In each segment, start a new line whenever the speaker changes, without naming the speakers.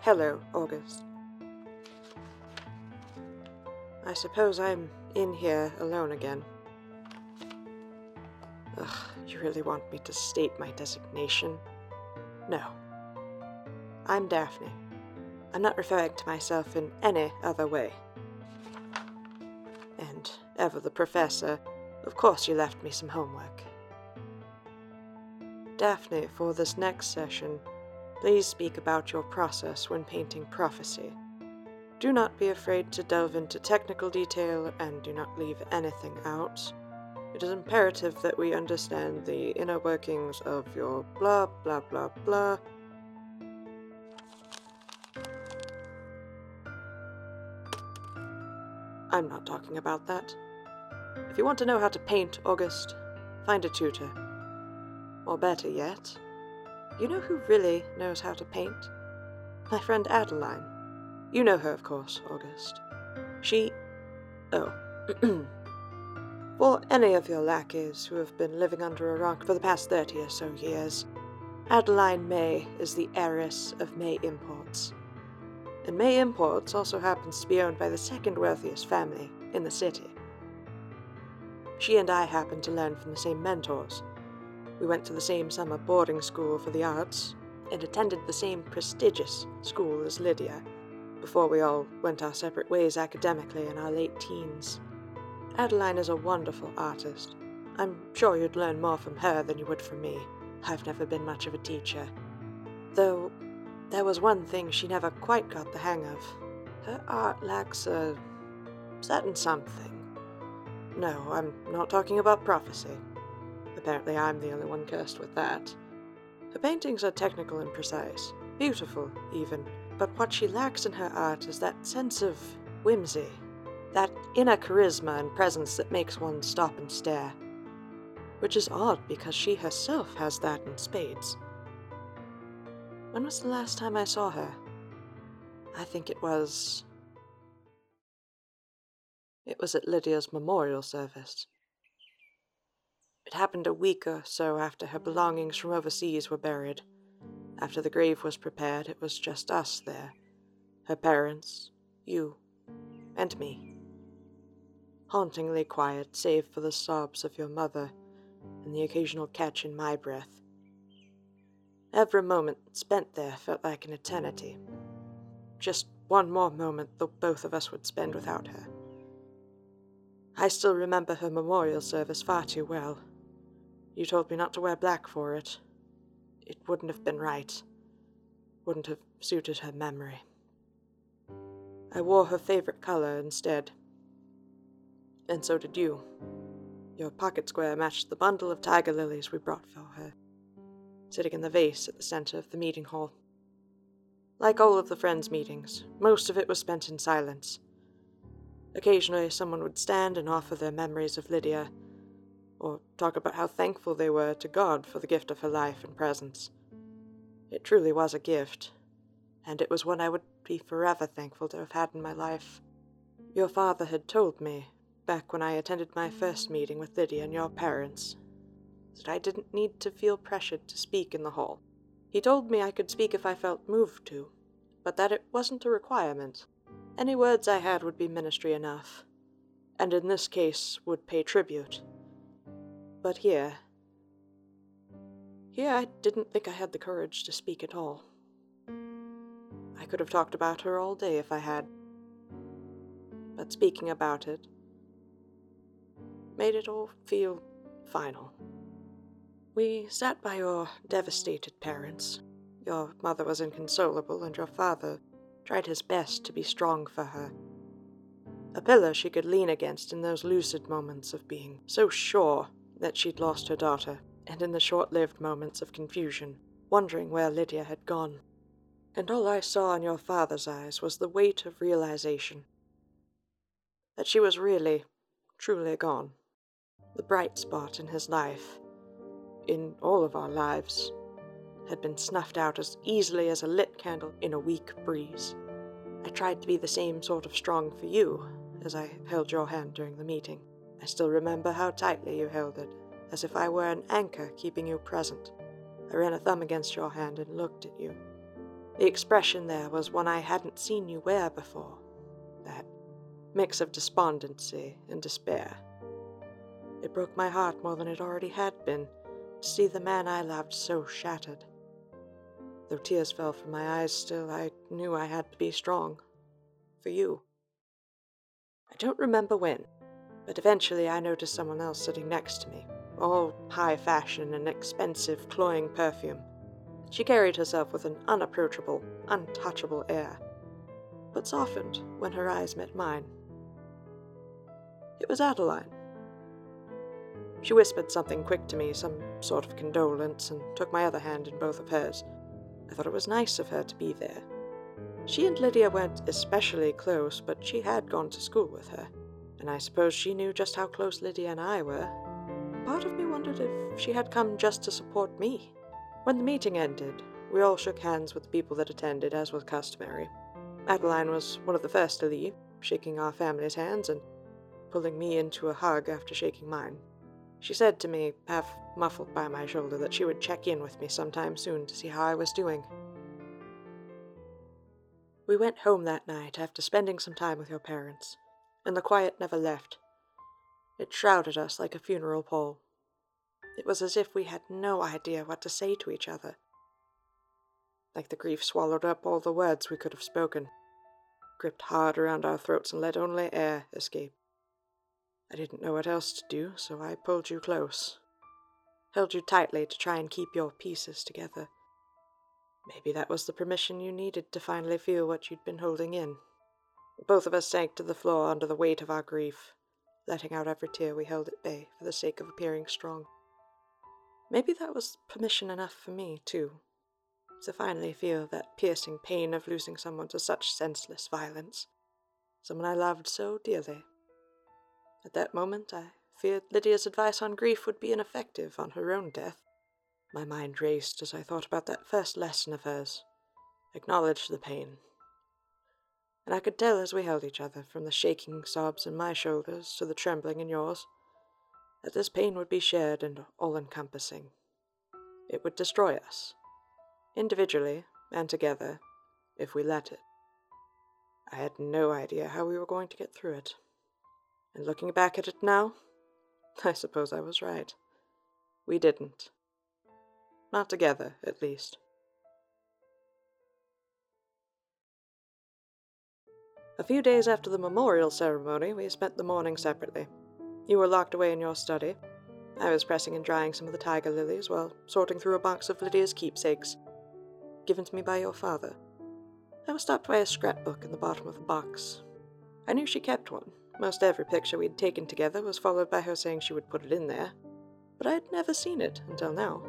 Hello, August. I suppose I'm in here alone again. Ugh, you really want me to state my designation? No. I'm Daphne. I'm not referring to myself in any other way. And ever the professor, of course you left me some homework. Daphne, for this next session, please speak about your process when painting prophecy. Do not be afraid to delve into technical detail and do not leave anything out. It is imperative that we understand the inner workings of your blah blah blah blah. I'm not talking about that. If you want to know how to paint, August, find a tutor. Or better yet, you know who really knows how to paint? My friend Adeline. You know her, of course, August. She. Oh. For any of your lackeys who have been living under a rock for the past thirty or so years, Adeline May is the heiress of May Imports. And May Imports also happens to be owned by the second wealthiest family in the city. She and I happened to learn from the same mentors. We went to the same summer boarding school for the arts and attended the same prestigious school as Lydia before we all went our separate ways academically in our late teens. Adeline is a wonderful artist. I'm sure you'd learn more from her than you would from me. I've never been much of a teacher. Though, there was one thing she never quite got the hang of. Her art lacks a certain something. No, I'm not talking about prophecy. Apparently, I'm the only one cursed with that. Her paintings are technical and precise, beautiful, even, but what she lacks in her art is that sense of whimsy that inner charisma and presence that makes one stop and stare. Which is odd because she herself has that in spades. When was the last time I saw her? I think it was. It was at Lydia's memorial service. It happened a week or so after her belongings from overseas were buried. After the grave was prepared, it was just us there her parents, you, and me hauntingly quiet save for the sobs of your mother and the occasional catch in my breath. Every moment spent there felt like an eternity. Just one more moment the both of us would spend without her. I still remember her memorial service far too well. You told me not to wear black for it. It wouldn't have been right. Wouldn't have suited her memory. I wore her favorite color instead and so did you. Your pocket square matched the bundle of tiger lilies we brought for her, sitting in the vase at the center of the meeting hall. Like all of the Friends' meetings, most of it was spent in silence. Occasionally, someone would stand and offer their memories of Lydia, or talk about how thankful they were to God for the gift of her life and presence. It truly was a gift, and it was one I would be forever thankful to have had in my life. Your father had told me back when I attended my first meeting with Lydia and your parents, that I didn't need to feel pressured to speak in the hall. He told me I could speak if I felt moved to, but that it wasn't a requirement. Any words I had would be ministry enough, and in this case would pay tribute. But here, here I didn't think I had the courage to speak at all. I could have talked about her all day if I had. But speaking about it, made it all feel final. We sat by your devastated parents. Your mother was inconsolable, and your father tried his best to be strong for her. A pillar she could lean against in those lucid moments of being so sure that she'd lost her daughter, and in the short lived moments of confusion, wondering where Lydia had gone. And all I saw in your father's eyes was the weight of realization that she was really, truly gone the bright spot in his life, in all of our lives, had been snuffed out as easily as a lit candle in a weak breeze. I tried to be the same sort of strong for you as I held your hand during the meeting. I still remember how tightly you held it, as if I were an anchor keeping you present. I ran a thumb against your hand and looked at you. The expression there was one I hadn't seen you wear before. That mix of despondency and despair. It broke my heart more than it already had been to see the man I loved so shattered. Though tears fell from my eyes, still I knew I had to be strong. For you. I don't remember when, but eventually I noticed someone else sitting next to me, all high fashion and expensive, cloying perfume. She carried herself with an unapproachable, untouchable air, but softened when her eyes met mine. It was Adeline. She whispered something quick to me, some sort of condolence, and took my other hand in both of hers. I thought it was nice of her to be there. She and Lydia weren't especially close, but she had gone to school with her, and I suppose she knew just how close Lydia and I were. Part of me wondered if she had come just to support me. When the meeting ended, we all shook hands with the people that attended, as was customary. Adeline was one of the first to leave, shaking our family's hands and pulling me into a hug after shaking mine. She said to me, half muffled by my shoulder, that she would check in with me sometime soon to see how I was doing. We went home that night after spending some time with your parents, and the quiet never left. It shrouded us like a funeral pall. It was as if we had no idea what to say to each other. Like the grief swallowed up all the words we could have spoken, gripped hard around our throats and let only air escape. I didn't know what else to do, so I pulled you close. Held you tightly to try and keep your pieces together. Maybe that was the permission you needed to finally feel what you'd been holding in. Both of us sank to the floor under the weight of our grief, letting out every tear we held at bay for the sake of appearing strong. Maybe that was permission enough for me, too, to finally feel that piercing pain of losing someone to such senseless violence, someone I loved so dearly. At that moment, I feared Lydia's advice on grief would be ineffective on her own death. My mind raced as I thought about that first lesson of hers acknowledge the pain. And I could tell as we held each other, from the shaking sobs in my shoulders to the trembling in yours, that this pain would be shared and all encompassing. It would destroy us, individually and together, if we let it. I had no idea how we were going to get through it. And looking back at it now, I suppose I was right. We didn't. Not together, at least. A few days after the memorial ceremony, we spent the morning separately. You were locked away in your study. I was pressing and drying some of the tiger lilies while sorting through a box of Lydia's keepsakes, given to me by your father. I was stopped by a scrapbook in the bottom of the box. I knew she kept one, most every picture we'd taken together was followed by her saying she would put it in there, but I had never seen it until now.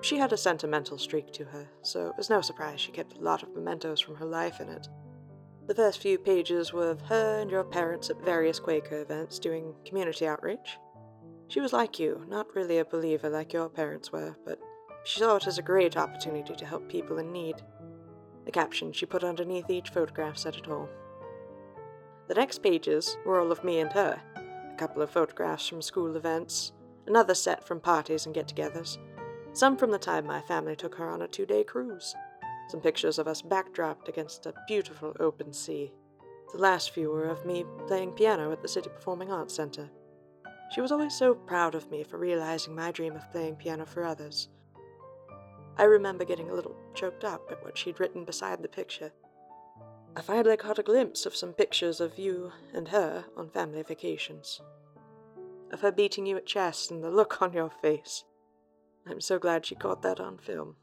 She had a sentimental streak to her, so it was no surprise she kept a lot of mementos from her life in it. The first few pages were of her and your parents at various Quaker events doing community outreach. She was like you, not really a believer like your parents were, but she saw it as a great opportunity to help people in need. The caption she put underneath each photograph said it all. The next pages were all of me and her a couple of photographs from school events, another set from parties and get togethers, some from the time my family took her on a two day cruise, some pictures of us backdropped against a beautiful open sea. The last few were of me playing piano at the City Performing Arts Center. She was always so proud of me for realizing my dream of playing piano for others. I remember getting a little choked up at what she'd written beside the picture I finally caught a glimpse of some pictures of you and her on family vacations. Of her beating you at chess and the look on your face. I'm so glad she caught that on film.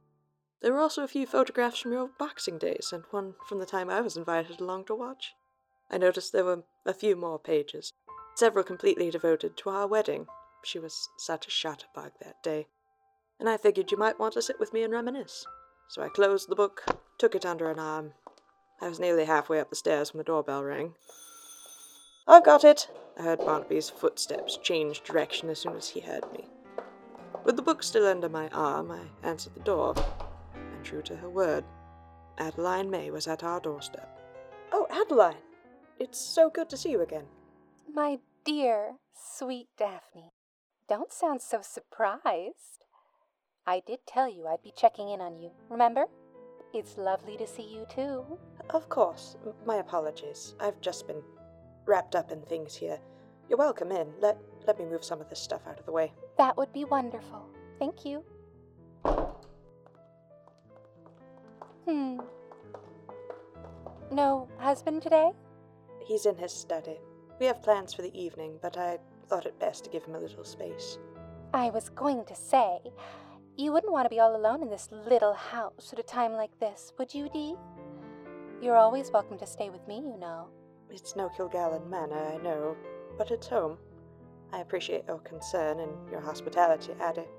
There were also a few photographs from your boxing days, and one from the time I was invited along to watch. I noticed there were a few more pages, several completely devoted to our wedding. She was such a shutterbug that day, and I figured you might want to sit with me and reminisce. So I closed the book, took it under an arm, I was nearly halfway up the stairs when the doorbell rang. I've got it! I heard Barnaby's footsteps change direction as soon as he heard me. With the book still under my arm, I answered the door, true to her word, Adeline May was at our doorstep. Oh, Adeline! It's so good to see you again.
My dear, sweet Daphne, don't sound so surprised. I did tell you I'd be checking in on you, remember? It's lovely to see you too.
Of course. My apologies. I've just been wrapped up in things here. You're welcome in. Let let me move some of this stuff out of the way.
That would be wonderful. Thank you. Hmm. No husband today?
He's in his study. We have plans for the evening, but I thought it best to give him a little space.
I was going to say, you wouldn't want to be all alone in this little house at a time like this, would you, Dee? You're always welcome to stay with me, you know.
It's no Kilgallen Manor, I know, but it's home. I appreciate your concern and your hospitality, Addie.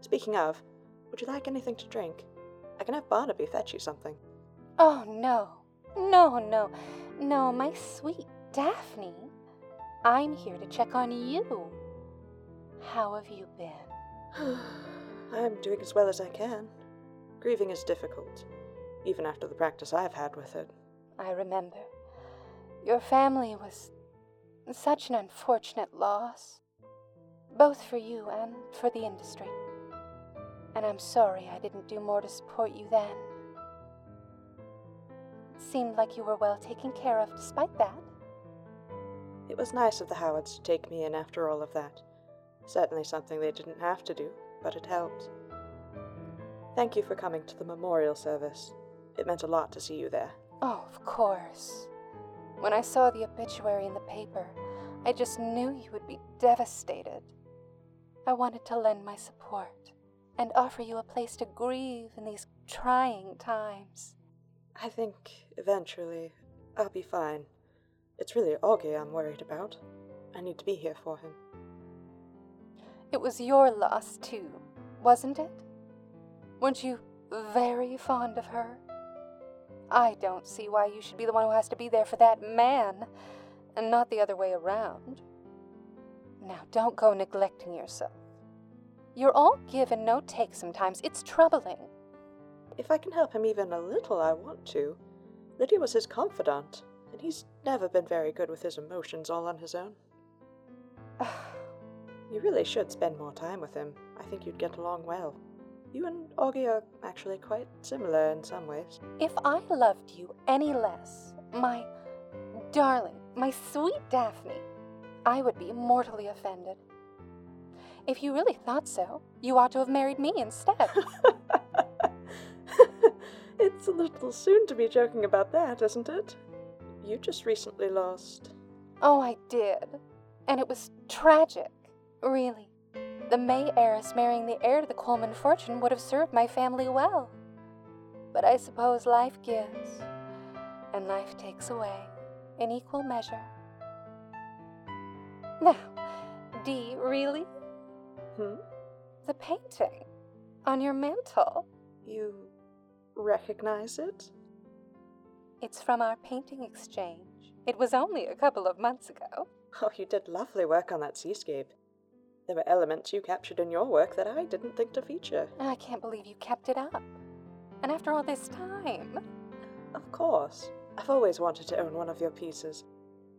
Speaking of, would you like anything to drink? I can have Barnaby fetch you something.
Oh, no. No, no. No, my sweet Daphne. I'm here to check on you. How have you been?
I'm doing as well as I can. Grieving is difficult, even after the practice I've had with it.
I remember. Your family was such an unfortunate loss, both for you and for the industry. And I'm sorry I didn't do more to support you then. It seemed like you were well taken care of despite that.
It was nice of the Howards to take me in after all of that. Certainly something they didn't have to do, but it helped. Thank you for coming to the memorial service. It meant a lot to see you there.
Oh, of course. When I saw the obituary in the paper, I just knew you would be devastated. I wanted to lend my support and offer you a place to grieve in these trying times.
I think eventually I'll be fine. It's really Augie I'm worried about. I need to be here for him.
It was your loss, too, wasn't it? Weren't you very fond of her? I don't see why you should be the one who has to be there for that man, and not the other way around. Now, don't go neglecting yourself. You're all give and no take sometimes. It's troubling.
If I can help him even a little, I want to. Lydia was his confidant, and he's never been very good with his emotions all on his own. you really should spend more time with him. I think you'd get along well. You and Augie are actually quite similar in some ways.
If I loved you any less, my darling, my sweet Daphne, I would be mortally offended. If you really thought so, you ought to have married me instead.
it's a little soon to be joking about that, isn't it? You just recently lost.
oh, I did. And it was tragic, really. The May heiress marrying the heir to the Coleman fortune would have served my family well. But I suppose life gives, and life takes away in equal measure. Now, Dee, really?
Hmm?
The painting on your mantel.
You recognize it?
It's from our painting exchange. It was only a couple of months ago.
Oh, you did lovely work on that seascape. There were elements you captured in your work that I didn't think to feature.
I can't believe you kept it up. And after all this time.
Of course. I've always wanted to own one of your pieces.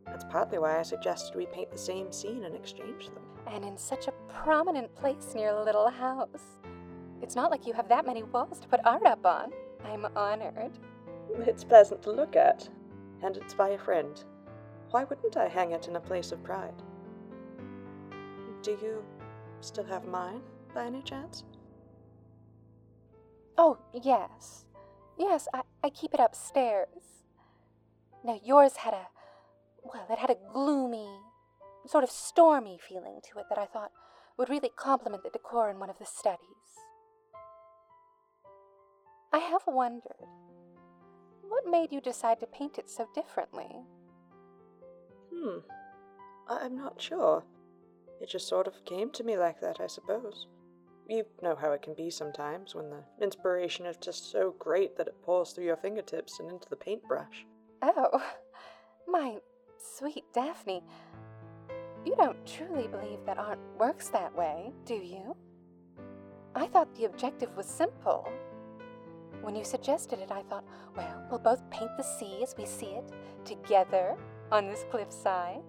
That's partly why I suggested we paint the same scene and exchange them.
And in such a prominent place near the little house. It's not like you have that many walls to put art up on. I'm honored.
It's pleasant to look at, and it's by a friend. Why wouldn't I hang it in a place of pride? Do you still have mine, by any chance?
Oh, yes. Yes, I, I keep it upstairs. Now, yours had a, well, it had a gloomy, sort of stormy feeling to it that I thought would really complement the decor in one of the studies. I have wondered, what made you decide to paint it so differently?
Hmm. I'm not sure. It just sort of came to me like that, I suppose. You know how it can be sometimes when the inspiration is just so great that it pours through your fingertips and into the paintbrush.
Oh, my sweet Daphne, you don't truly believe that art works that way, do you? I thought the objective was simple. When you suggested it, I thought, well, we'll both paint the sea as we see it together on this cliffside.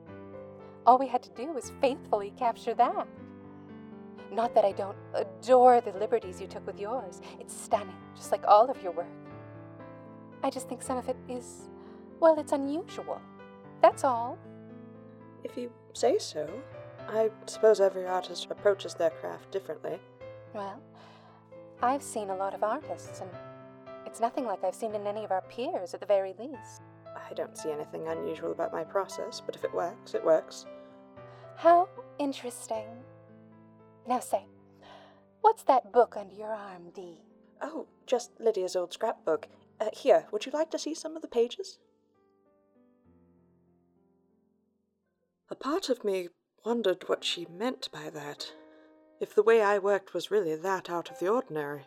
All we had to do was faithfully capture that. Not that I don't adore the liberties you took with yours. It's stunning, just like all of your work. I just think some of it is, well, it's unusual. That's all.
If you say so. I suppose every artist approaches their craft differently.
Well, I've seen a lot of artists, and it's nothing like I've seen in any of our peers at the very least.
I don't see anything unusual about my process, but if it works, it works.
How interesting. Now say, what's that book under your arm, Dee?
Oh, just Lydia's old scrapbook. Uh, here, would you like to see some of the pages? A part of me wondered what she meant by that. If the way I worked was really that out of the ordinary.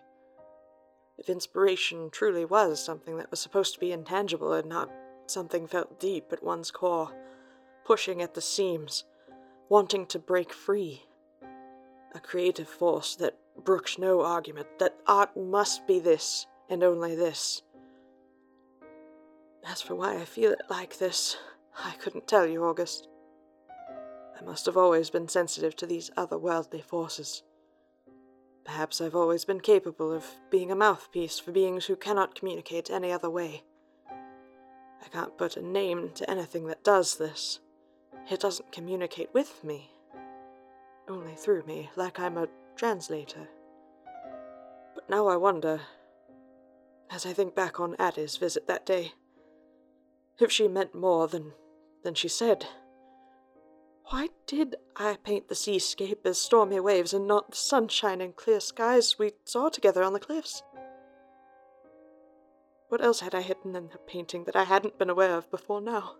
If inspiration truly was something that was supposed to be intangible and not something felt deep at one's core, pushing at the seams, wanting to break free. A creative force that brooks no argument, that art must be this and only this. As for why I feel it like this, I couldn't tell you, August. I must have always been sensitive to these otherworldly forces. Perhaps I've always been capable of being a mouthpiece for beings who cannot communicate any other way. I can't put a name to anything that does this. It doesn't communicate with me, only through me, like I'm a translator. But now I wonder, as I think back on Addie's visit that day, if she meant more than, than she said. Why did I paint the seascape as stormy waves and not the sunshine and clear skies we saw together on the cliffs? What else had I hidden in the painting that I hadn't been aware of before now?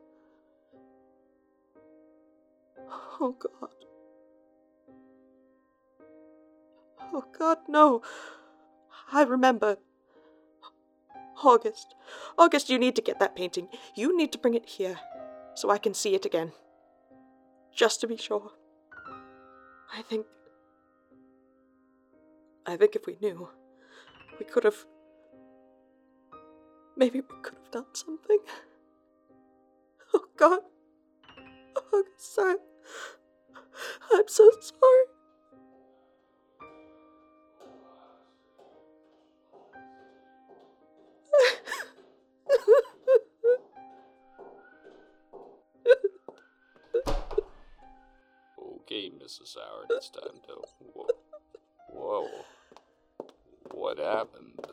Oh God. Oh God, no. I remember. August. August, you need to get that painting. You need to bring it here so I can see it again just to be sure. I think. I think if we knew, we could have. Maybe we could have done something. Oh God. Oh, sorry. I'm so sorry.
Mrs. Howard, it's time to. Whoa. Whoa. What happened?